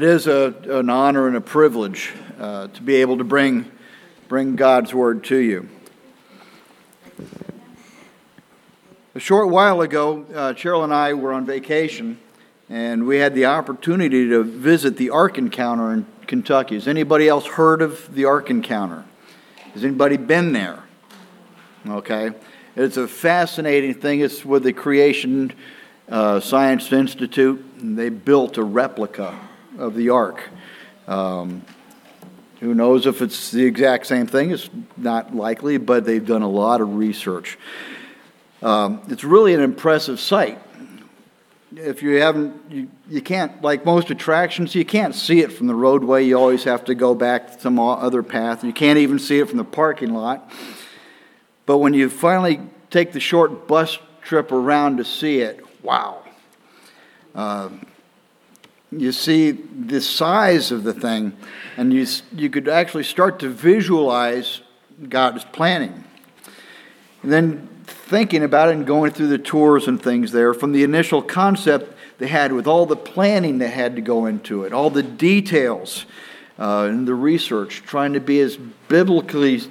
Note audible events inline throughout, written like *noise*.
It is a, an honor and a privilege uh, to be able to bring, bring God's word to you. A short while ago, uh, Cheryl and I were on vacation, and we had the opportunity to visit the Ark Encounter in Kentucky. Has anybody else heard of the Ark Encounter? Has anybody been there? Okay. It's a fascinating thing. It's with the Creation uh, Science Institute. and They built a replica of the ark. Um, who knows if it's the exact same thing? It's not likely, but they've done a lot of research. Um, it's really an impressive sight. If you haven't, you, you can't, like most attractions, you can't see it from the roadway. You always have to go back some other path. You can't even see it from the parking lot. But when you finally take the short bus trip around to see it, wow. Uh, you see the size of the thing, and you, you could actually start to visualize God's planning. And then thinking about it and going through the tours and things there, from the initial concept they had with all the planning that had to go into it, all the details uh, and the research, trying to be as biblically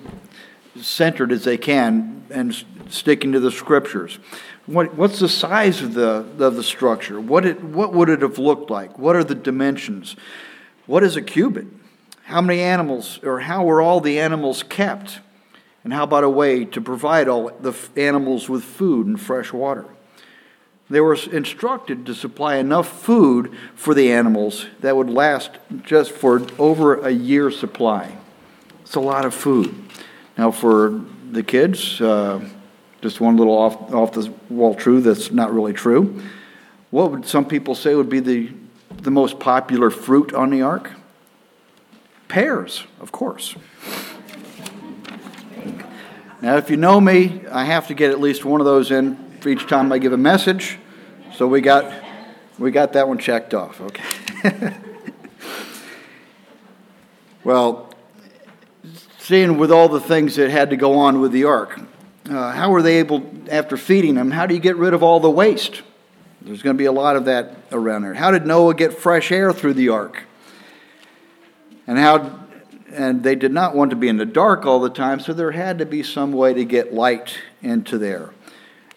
centered as they can and sticking to the scriptures. What, what's the size of the, of the structure? What, it, what would it have looked like? What are the dimensions? What is a cubit? How many animals, or how were all the animals kept? And how about a way to provide all the animals with food and fresh water? They were instructed to supply enough food for the animals that would last just for over a year's supply. It's a lot of food. Now, for the kids, uh, just one little off, off the wall truth that's not really true. What would some people say would be the, the most popular fruit on the ark? Pears, of course. Now, if you know me, I have to get at least one of those in for each time I give a message. So we got, we got that one checked off. Okay. *laughs* well, seeing with all the things that had to go on with the ark, uh, how were they able, after feeding them, how do you get rid of all the waste? There's going to be a lot of that around there. How did Noah get fresh air through the ark? And how and they did not want to be in the dark all the time, so there had to be some way to get light into there.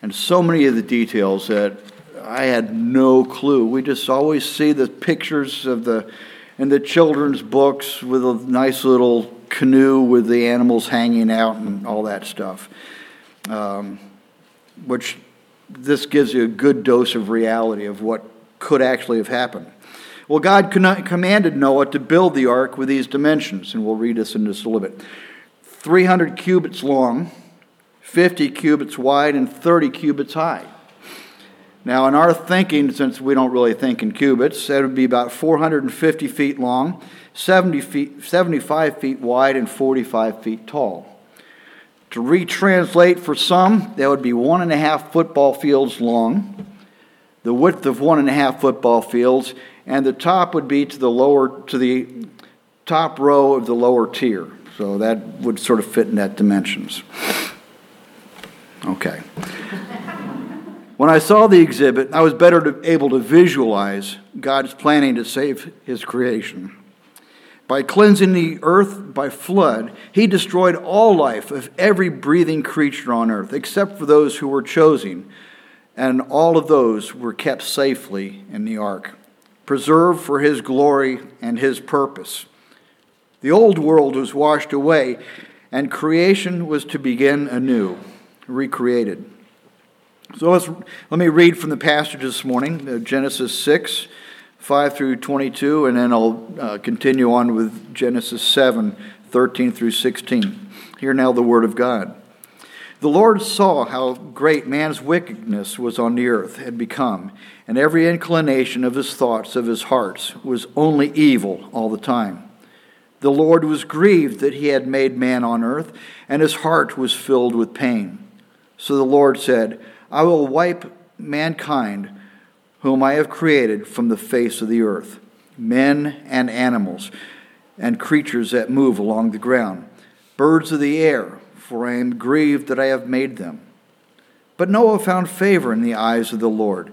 And so many of the details that I had no clue. We just always see the pictures of the in the children's books with a nice little canoe with the animals hanging out and all that stuff um, which this gives you a good dose of reality of what could actually have happened. Well, God commanded Noah to build the ark with these dimensions, and we'll read this in just a little bit 300 cubits long, 50 cubits wide, and 30 cubits high. Now, in our thinking, since we don't really think in cubits, that would be about 450 feet long, 70 feet, 75 feet wide, and 45 feet tall. To retranslate for some, that would be one and a half football fields long, the width of one and a half football fields, and the top would be to the lower to the top row of the lower tier. So that would sort of fit in that dimensions. Okay. When I saw the exhibit, I was better to, able to visualize God's planning to save his creation. By cleansing the earth by flood, he destroyed all life of every breathing creature on earth, except for those who were chosen, and all of those were kept safely in the ark, preserved for his glory and his purpose. The old world was washed away, and creation was to begin anew, recreated. So let's, let me read from the passage this morning, uh, Genesis 6 5 through 22, and then I'll uh, continue on with Genesis 7 13 through 16. Hear now the word of God. The Lord saw how great man's wickedness was on the earth, had become, and every inclination of his thoughts, of his hearts, was only evil all the time. The Lord was grieved that he had made man on earth, and his heart was filled with pain. So the Lord said, I will wipe mankind whom I have created from the face of the earth, men and animals, and creatures that move along the ground, birds of the air, for I am grieved that I have made them. But Noah found favor in the eyes of the Lord.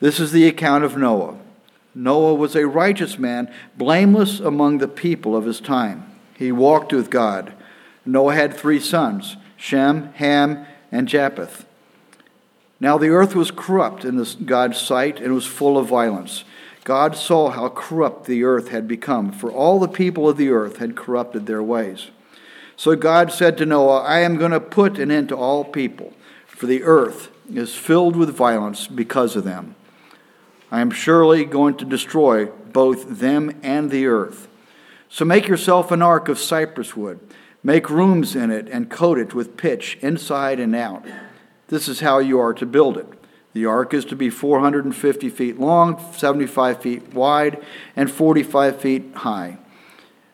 This is the account of Noah. Noah was a righteous man, blameless among the people of his time. He walked with God. Noah had three sons Shem, Ham, and Japheth. Now the earth was corrupt in God's sight and was full of violence. God saw how corrupt the earth had become, for all the people of the earth had corrupted their ways. So God said to Noah, I am going to put an end to all people, for the earth is filled with violence because of them. I am surely going to destroy both them and the earth. So make yourself an ark of cypress wood. Make rooms in it and coat it with pitch inside and out. This is how you are to build it. The ark is to be 450 feet long, 75 feet wide, and 45 feet high.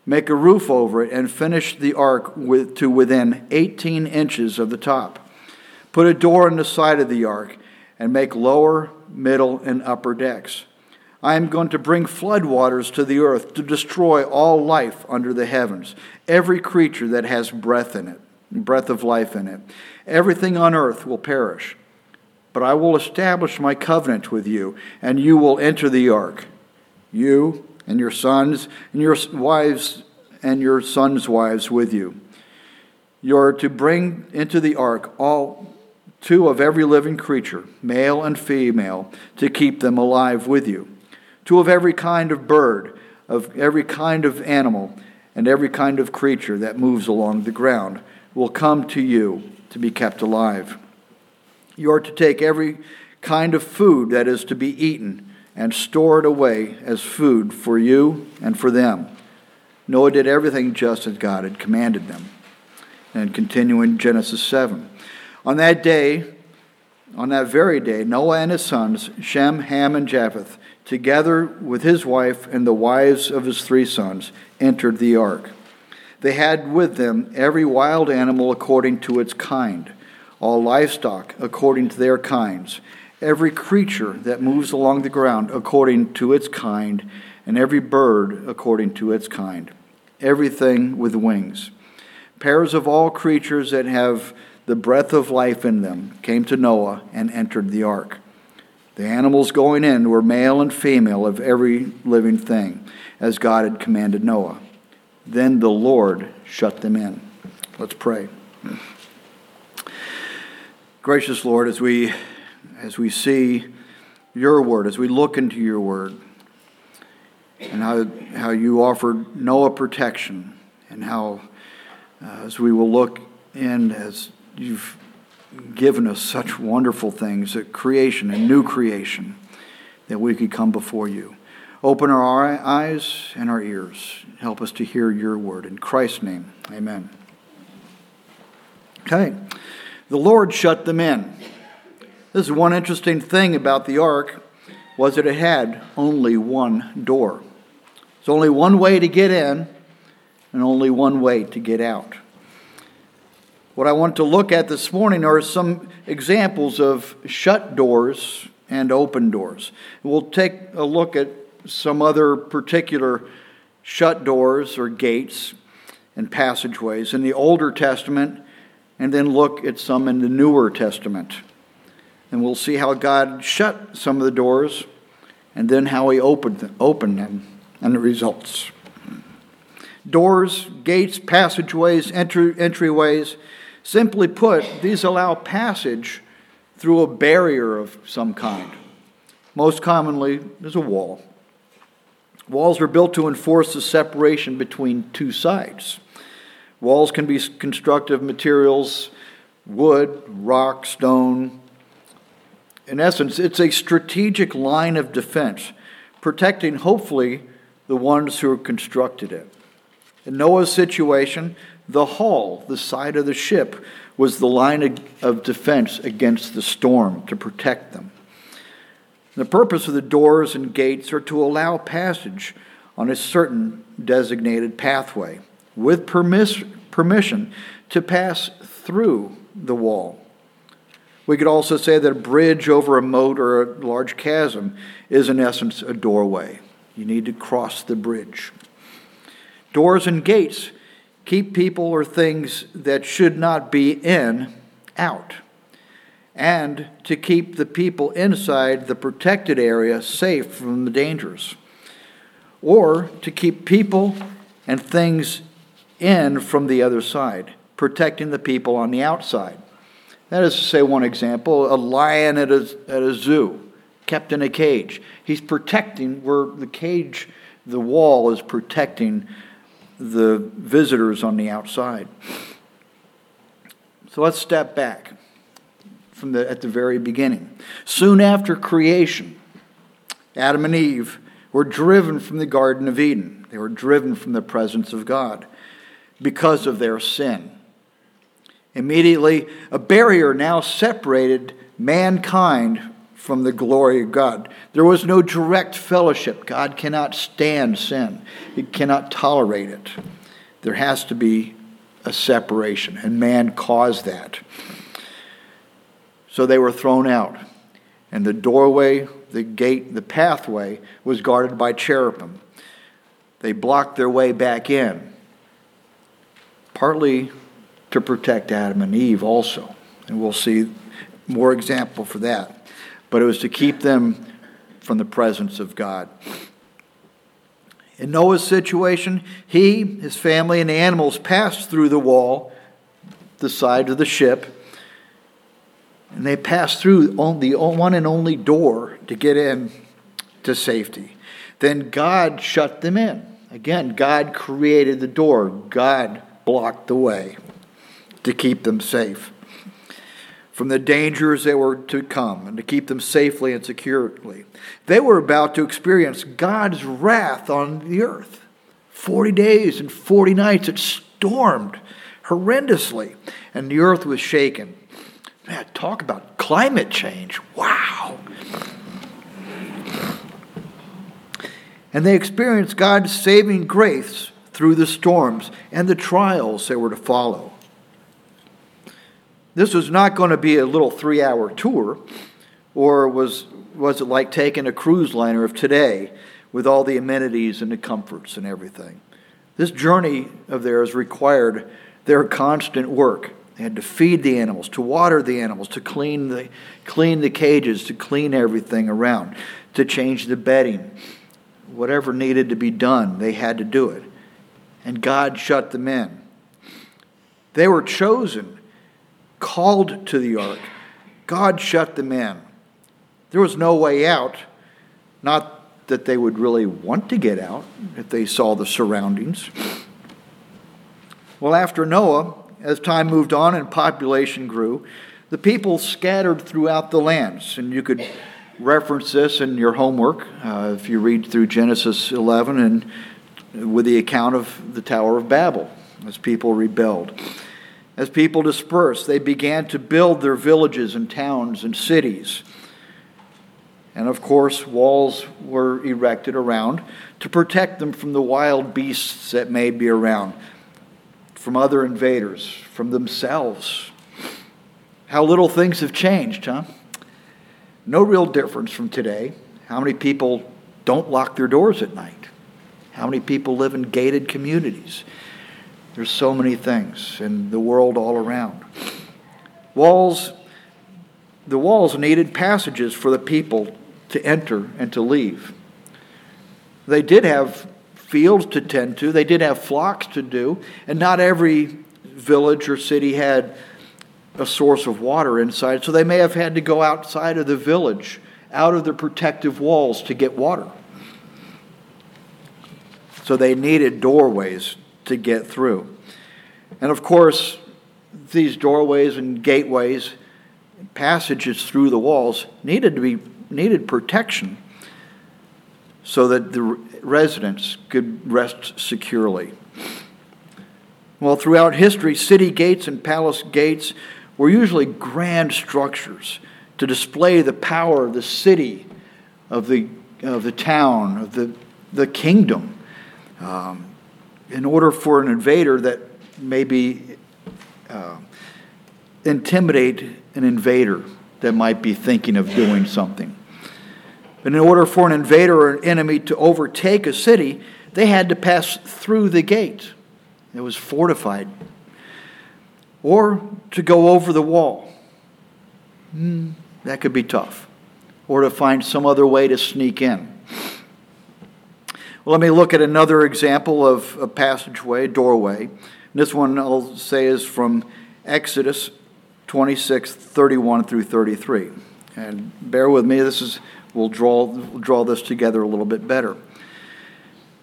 Make a roof over it and finish the ark with, to within 18 inches of the top. Put a door in the side of the ark and make lower, middle, and upper decks. I am going to bring floodwaters to the earth to destroy all life under the heavens, every creature that has breath in it, breath of life in it. Everything on earth will perish. But I will establish my covenant with you, and you will enter the ark. You and your sons and your wives and your sons' wives with you. You are to bring into the ark all two of every living creature, male and female, to keep them alive with you. Two of every kind of bird, of every kind of animal, and every kind of creature that moves along the ground will come to you to be kept alive. You are to take every kind of food that is to be eaten and store it away as food for you and for them. Noah did everything just as God had commanded them. And continuing Genesis 7. On that day, on that very day, Noah and his sons, Shem, Ham, and Japheth, together with his wife and the wives of his three sons, entered the ark. They had with them every wild animal according to its kind, all livestock according to their kinds, every creature that moves along the ground according to its kind, and every bird according to its kind, everything with wings. Pairs of all creatures that have the breath of life in them, came to Noah and entered the ark. The animals going in were male and female of every living thing, as God had commanded Noah. Then the Lord shut them in. Let's pray. Gracious Lord, as we as we see your word, as we look into your word, and how, how you offered Noah protection, and how, uh, as we will look in as You've given us such wonderful things, a creation, a new creation, that we could come before you. Open our eyes and our ears. Help us to hear your word. In Christ's name, amen. Okay. The Lord shut them in. This is one interesting thing about the ark was that it had only one door. It's only one way to get in and only one way to get out. What I want to look at this morning are some examples of shut doors and open doors. We'll take a look at some other particular shut doors or gates and passageways in the Older Testament, and then look at some in the Newer Testament. And we'll see how God shut some of the doors and then how He opened them, opened them and the results. Doors, gates, passageways, entry, entryways Simply put, these allow passage through a barrier of some kind. Most commonly, there's a wall. Walls were built to enforce the separation between two sides. Walls can be constructed of materials wood, rock, stone. In essence, it's a strategic line of defense, protecting hopefully the ones who constructed it. In Noah's situation, the hull, the side of the ship, was the line of defense against the storm to protect them. The purpose of the doors and gates are to allow passage on a certain designated pathway with permis- permission to pass through the wall. We could also say that a bridge over a moat or a large chasm is, in essence, a doorway. You need to cross the bridge. Doors and gates keep people or things that should not be in out. And to keep the people inside the protected area safe from the dangers, or to keep people and things in from the other side, protecting the people on the outside. That is to say, one example a lion at a, at a zoo, kept in a cage. He's protecting where the cage, the wall is protecting the visitors on the outside. So let's step back from the, at the very beginning. Soon after creation, Adam and Eve were driven from the Garden of Eden. They were driven from the presence of God because of their sin. Immediately, a barrier now separated mankind from the glory of God. There was no direct fellowship. God cannot stand sin, He cannot tolerate it. There has to be a separation, and man caused that. So they were thrown out. And the doorway, the gate, the pathway was guarded by cherubim. They blocked their way back in, partly to protect Adam and Eve also. And we'll see more example for that. But it was to keep them from the presence of God. In Noah's situation, he, his family, and the animals passed through the wall, the side of the ship, and they passed through the one and only door to get in to safety. Then God shut them in. Again, God created the door, God blocked the way to keep them safe from the dangers that were to come and to keep them safely and securely. They were about to experience God's wrath on the earth. 40 days and 40 nights it stormed horrendously, and the earth was shaken. Man, talk about climate change. Wow. And they experienced God's saving grace through the storms and the trials that were to follow. This was not going to be a little three hour tour, or was, was it like taking a cruise liner of today with all the amenities and the comforts and everything? This journey of theirs required their constant work they had to feed the animals, to water the animals, to clean the, clean the cages, to clean everything around, to change the bedding. Whatever needed to be done, they had to do it. And God shut them in. They were chosen, called to the ark. God shut them in. There was no way out, not that they would really want to get out if they saw the surroundings. Well, after Noah, as time moved on and population grew, the people scattered throughout the lands. And you could reference this in your homework uh, if you read through Genesis 11 and with the account of the Tower of Babel as people rebelled. As people dispersed, they began to build their villages and towns and cities. And of course, walls were erected around to protect them from the wild beasts that may be around from other invaders, from themselves. How little things have changed, huh? No real difference from today. How many people don't lock their doors at night? How many people live in gated communities? There's so many things in the world all around. Walls, the walls needed passages for the people to enter and to leave. They did have fields to tend to, they did have flocks to do, and not every village or city had a source of water inside, so they may have had to go outside of the village, out of the protective walls to get water. So they needed doorways to get through. And of course, these doorways and gateways, passages through the walls needed to be needed protection so that the residents could rest securely. Well, throughout history, city gates and palace gates were usually grand structures to display the power of the city, of the, of the town, of the, the kingdom, um, in order for an invader that maybe uh, intimidate an invader that might be thinking of doing something. In order for an invader or an enemy to overtake a city, they had to pass through the gate. It was fortified. Or to go over the wall. mm, that could be tough. Or to find some other way to sneak in. Well, let me look at another example of a passageway, doorway. This one I'll say is from Exodus 26, 31 through 33. And bear with me, this is we'll draw, draw this together a little bit better.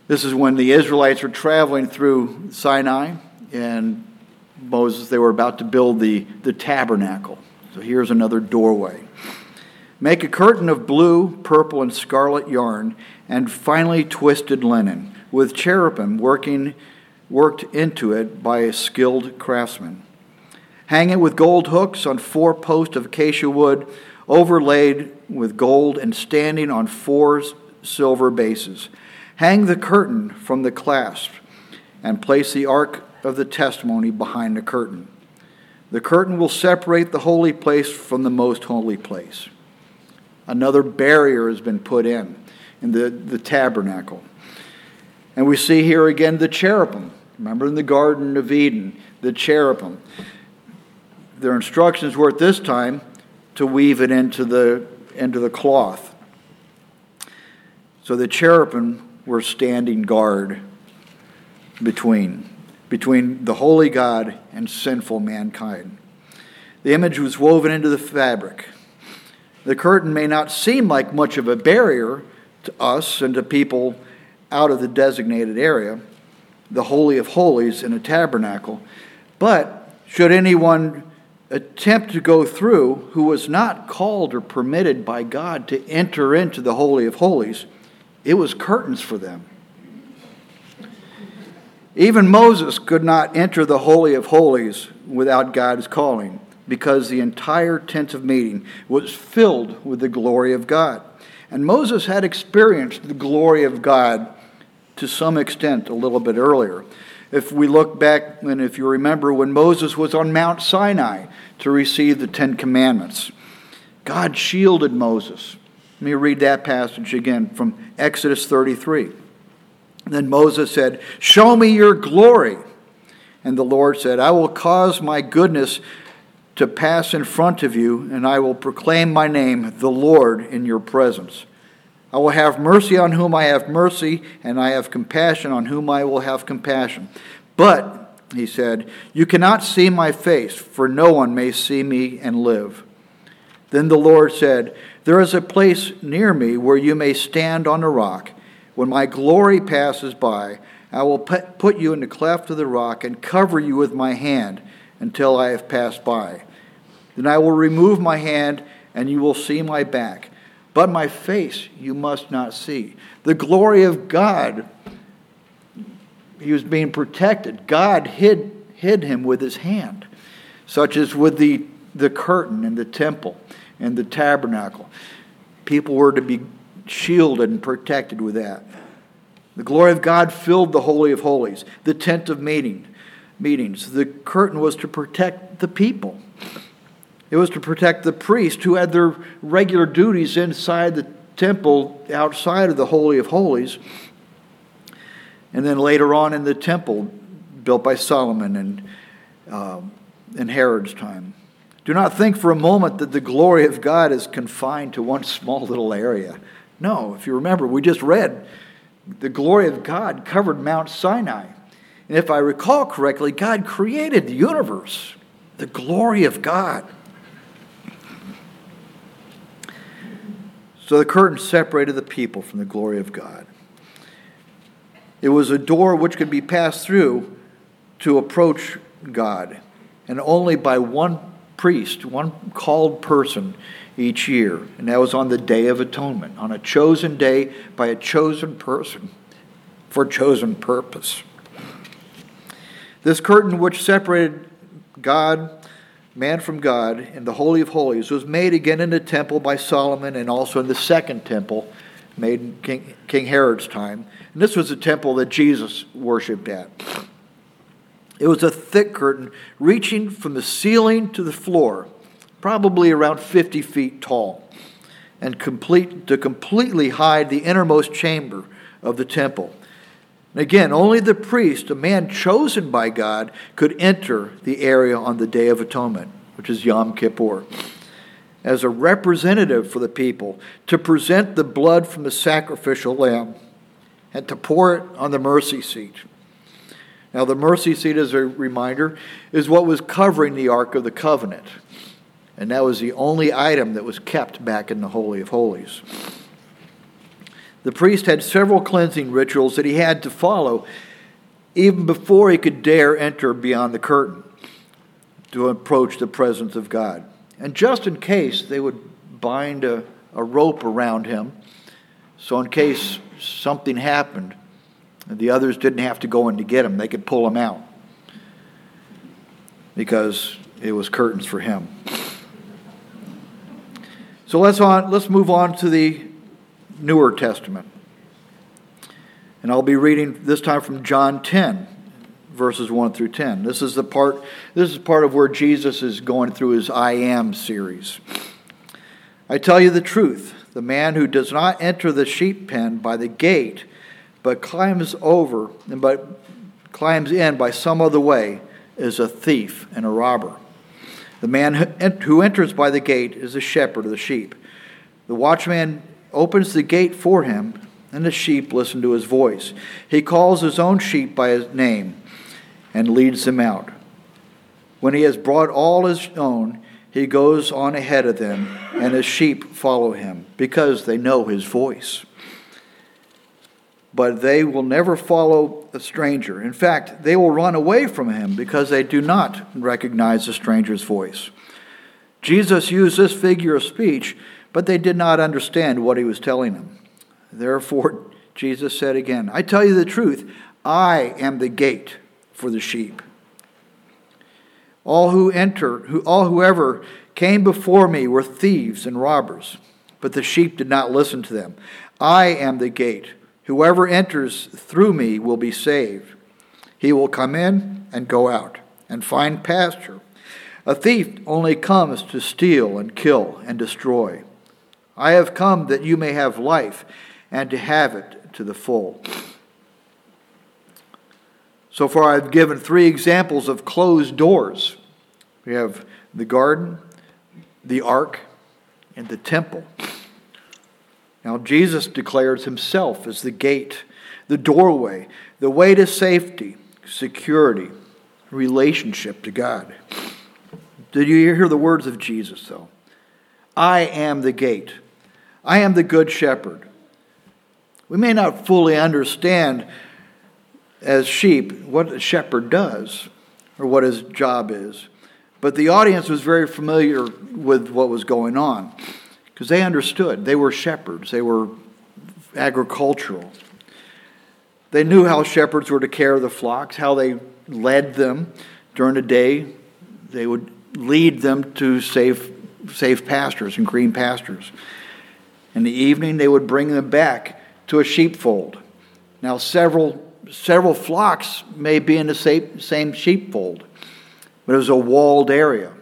This is when the Israelites were traveling through Sinai and Moses, they were about to build the, the tabernacle. So here's another doorway. Make a curtain of blue, purple, and scarlet yarn and finely twisted linen, with cherubim working, worked into it by a skilled craftsman. Hang it with gold hooks on four posts of acacia wood, overlaid with gold and standing on four silver bases. Hang the curtain from the clasp and place the ark of the testimony behind the curtain. The curtain will separate the holy place from the most holy place. Another barrier has been put in, in the, the tabernacle. And we see here again the cherubim. Remember in the Garden of Eden, the cherubim. Their instructions were at this time to weave it into the, into the cloth. So the cherubim were standing guard between between the holy God and sinful mankind. The image was woven into the fabric. The curtain may not seem like much of a barrier to us and to people out of the designated area, the Holy of Holies in a tabernacle, but should anyone attempt to go through who was not called or permitted by God to enter into the Holy of Holies, it was curtains for them. Even Moses could not enter the Holy of Holies without God's calling because the entire tent of meeting was filled with the glory of God. And Moses had experienced the glory of God to some extent a little bit earlier. If we look back, and if you remember, when Moses was on Mount Sinai to receive the Ten Commandments, God shielded Moses. Let me read that passage again from Exodus 33. Then Moses said, Show me your glory. And the Lord said, I will cause my goodness to pass in front of you, and I will proclaim my name, the Lord, in your presence. I will have mercy on whom I have mercy, and I have compassion on whom I will have compassion. But, he said, you cannot see my face, for no one may see me and live. Then the Lord said, There is a place near me where you may stand on a rock. When my glory passes by, I will put you in the cleft of the rock and cover you with my hand until I have passed by. Then I will remove my hand, and you will see my back. But my face you must not see. The glory of God, he was being protected. God hid, hid him with his hand, such as with the, the curtain in the temple and the tabernacle. People were to be shielded and protected with that. The glory of God filled the Holy of Holies, the tent of meeting, meetings. The curtain was to protect the people. It was to protect the priests who had their regular duties inside the temple outside of the Holy of Holies. And then later on in the temple built by Solomon and uh, in Herod's time. Do not think for a moment that the glory of God is confined to one *laughs* small little area. No, if you remember, we just read the glory of God covered Mount Sinai. And if I recall correctly, God created the universe, the glory of God. So the curtain separated the people from the glory of God. It was a door which could be passed through to approach God, and only by one priest, one called person each year. And that was on the Day of Atonement, on a chosen day by a chosen person for a chosen purpose. This curtain which separated God, man from God, in the Holy of Holies was made again in the temple by Solomon and also in the second temple made in King, King Herod's time. And this was the temple that Jesus worshiped at. It was a thick curtain reaching from the ceiling to the floor probably around 50 feet tall, and complete, to completely hide the innermost chamber of the temple. And again, only the priest, a man chosen by God, could enter the area on the Day of Atonement, which is Yom Kippur. As a representative for the people to present the blood from the sacrificial lamb and to pour it on the mercy seat. Now, the mercy seat, as a reminder, is what was covering the Ark of the Covenant. And that was the only item that was kept back in the Holy of Holies. The priest had several cleansing rituals that he had to follow even before he could dare enter beyond the curtain to approach the presence of God. And just in case, they would bind a, a rope around him, so in case something happened, the others didn't have to go in to get him, they could pull him out because it was curtains for him. So let's on let's move on to the Newer Testament. And I'll be reading this time from John 10, verses 1 through 10. This is the part this is part of where Jesus is going through his I am series. I tell you the truth, the man who does not enter the sheep pen by the gate, but climbs over and but climbs in by some other way is a thief and a robber. The man who enters by the gate is a shepherd of the sheep. The watchman opens the gate for him and the sheep listen to his voice. He calls his own sheep by his name and leads them out. When he has brought all his own, he goes on ahead of them, and his sheep follow him because they know his voice. But they will never follow a stranger. In fact, they will run away from him because they do not recognize the stranger's voice. Jesus used this figure of speech, but they did not understand what he was telling them. Therefore, Jesus said again, I tell you the truth, I am the gate for the sheep. All who enter, who, all whoever came before me were thieves and robbers, but the sheep did not listen to them. I am the gate. Whoever enters through me will be saved. He will come in and go out and find pasture. A thief only comes to steal and kill and destroy. I have come that you may have life and to have it to the full. So far, I've given three examples of closed doors. We have the garden, the ark, and the temple. Now, Jesus declares himself as the gate, the doorway, the way to safety, security, relationship to God. Did you hear the words of Jesus, though? I am the gate. I am the good shepherd. We may not fully understand as sheep what a shepherd does or what his job is, but the audience was very familiar with what was going on because they understood. They were shepherds, they were agricultural. They knew how shepherds were to care the flocks, how they led them during the day. They would lead them to safe, safe pastures and green pastures. In the evening, they would bring them back to a sheepfold. Now, several, several flocks may be in the same, same sheepfold, but it was a walled area.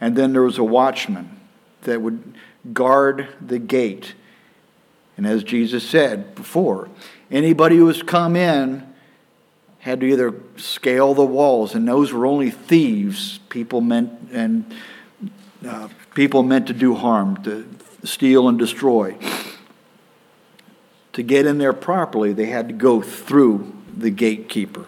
And then there was a watchman that would guard the gate. And as Jesus said before, anybody who was come in had to either scale the walls, and those were only thieves, people meant and uh, people meant to do harm, to steal and destroy to get in there properly, they had to go through the gatekeeper.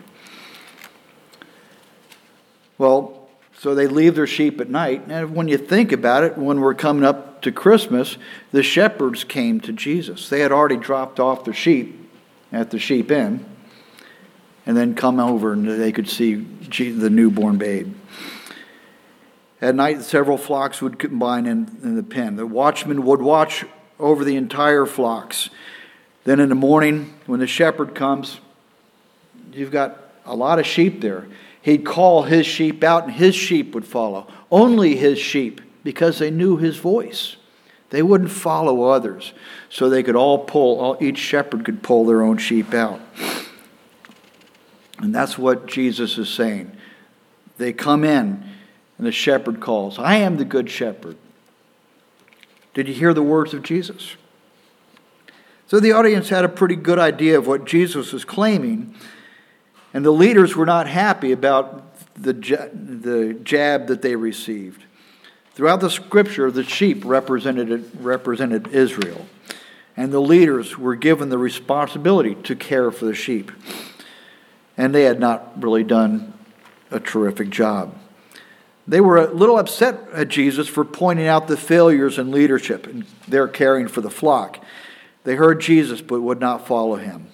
Well, so they leave their sheep at night. And when you think about it, when we're coming up to Christmas, the shepherds came to Jesus. They had already dropped off their sheep at the sheep inn and then come over and they could see the newborn babe. At night, several flocks would combine in, in the pen. The watchman would watch over the entire flocks then in the morning, when the shepherd comes, you've got a lot of sheep there. He'd call his sheep out, and his sheep would follow. Only his sheep, because they knew his voice. They wouldn't follow others. So they could all pull, all, each shepherd could pull their own sheep out. And that's what Jesus is saying. They come in, and the shepherd calls, I am the good shepherd. Did you hear the words of Jesus? So the audience had a pretty good idea of what Jesus was claiming, and the leaders were not happy about the, the jab that they received. Throughout the scripture, the sheep represented, represented Israel, and the leaders were given the responsibility to care for the sheep. And they had not really done a terrific job. They were a little upset at Jesus for pointing out the failures in leadership and their caring for the flock. They heard Jesus but would not follow him.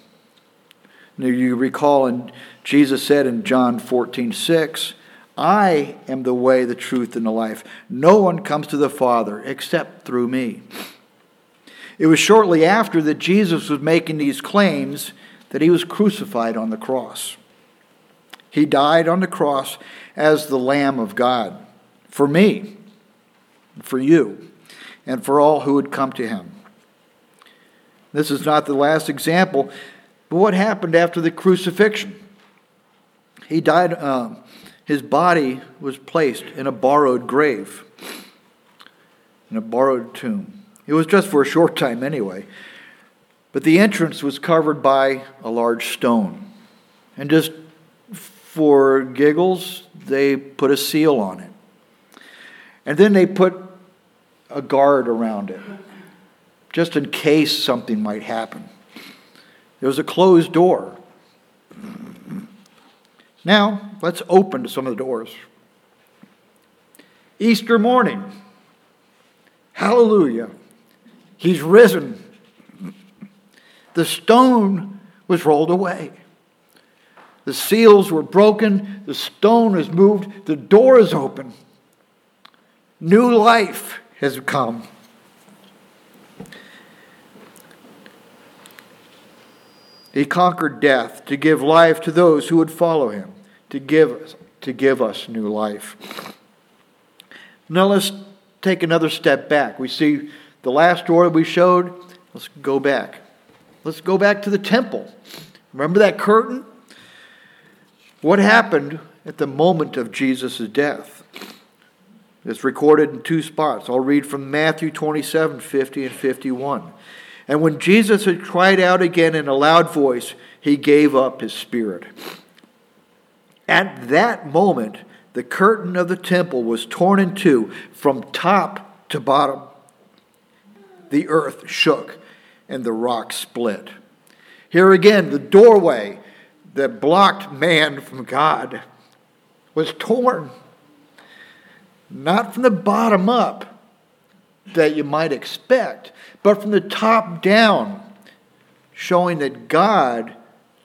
Now you recall, and Jesus said in John 14, 6, I am the way, the truth, and the life. No one comes to the Father except through me. It was shortly after that Jesus was making these claims that he was crucified on the cross. He died on the cross as the Lamb of God for me, for you, and for all who would come to him. This is not the last example, but what happened after the crucifixion? He died, uh, his body was placed in a borrowed grave, in a borrowed tomb. It was just for a short time anyway. But the entrance was covered by a large stone. And just for giggles, they put a seal on it. And then they put a guard around it, just in case something might happen. There was a closed door. Now, let's open some of the doors. Easter morning. Hallelujah. He's risen. The stone was rolled away. The seals were broken. The stone is moved. The door is open. New life has come. He conquered death to give life to those who would follow him, to give, to give us new life. Now let's take another step back. We see the last door we showed. Let's go back. Let's go back to the temple. Remember that curtain? What happened at the moment of Jesus' death? It's recorded in two spots. I'll read from Matthew 27 50 and 51. And when Jesus had cried out again in a loud voice, he gave up his spirit. At that moment, the curtain of the temple was torn in two from top to bottom. The earth shook and the rock split. Here again, the doorway that blocked man from God was torn. Not from the bottom up that you might expect, but from the top down, showing that God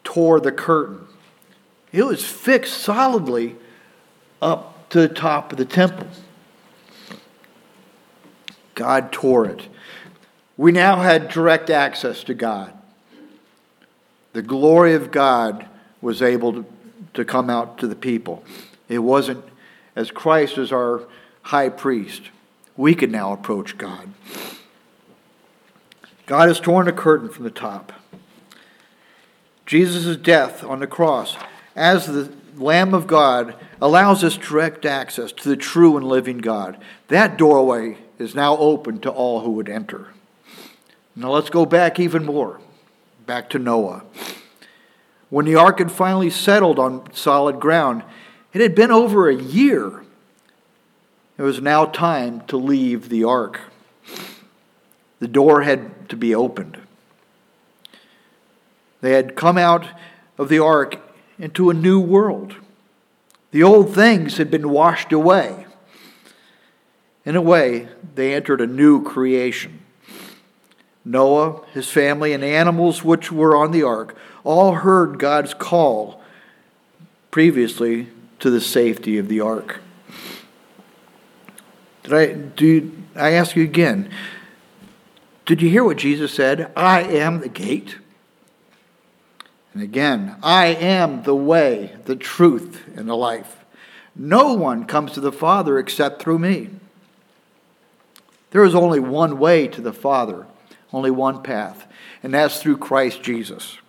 tore the curtain. It was fixed solidly up to the top of the temple. God tore it. We now had direct access to God. The glory of God was able to, to come out to the people. It wasn't as Christ as our high priest. We can now approach God. God has torn the curtain from the top. Jesus' death on the cross as the Lamb of God allows us direct access to the true and living God. That doorway is now open to all who would enter. Now let's go back even more, back to Noah. When the ark had finally settled on solid ground, it had been over a year. It was now time to leave the ark. The door had to be opened. They had come out of the ark into a new world. The old things had been washed away. In a way, they entered a new creation. Noah, his family, and animals which were on the ark all heard God's call previously to the safety of the ark. Did I do I ask you again? Did you hear what Jesus said? I am the gate. And again, I am the way, the truth, and the life. No one comes to the Father except through me. There is only one way to the Father, only one path, and that's through Christ Jesus.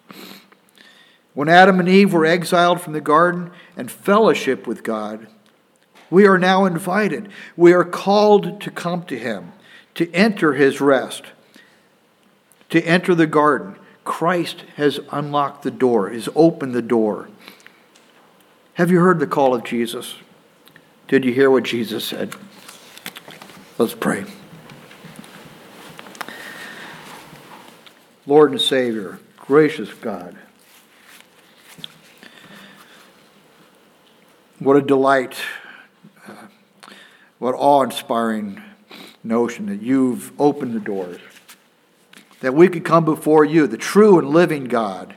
When Adam and Eve were exiled from the garden and fellowship with God, we are now invited. We are called to come to Him, to enter His rest to enter the garden. Christ has unlocked the door, has opened the door. Have you heard the call of Jesus? Did you hear what Jesus said? Let's pray. Lord and Savior, gracious God, what a delight, what awe inspiring notion that you've opened the doors, that we could come before you, the true and living God,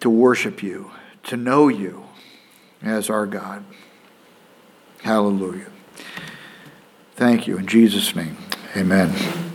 to worship you, to know you as our God. Hallelujah. Thank you. In Jesus' name, amen.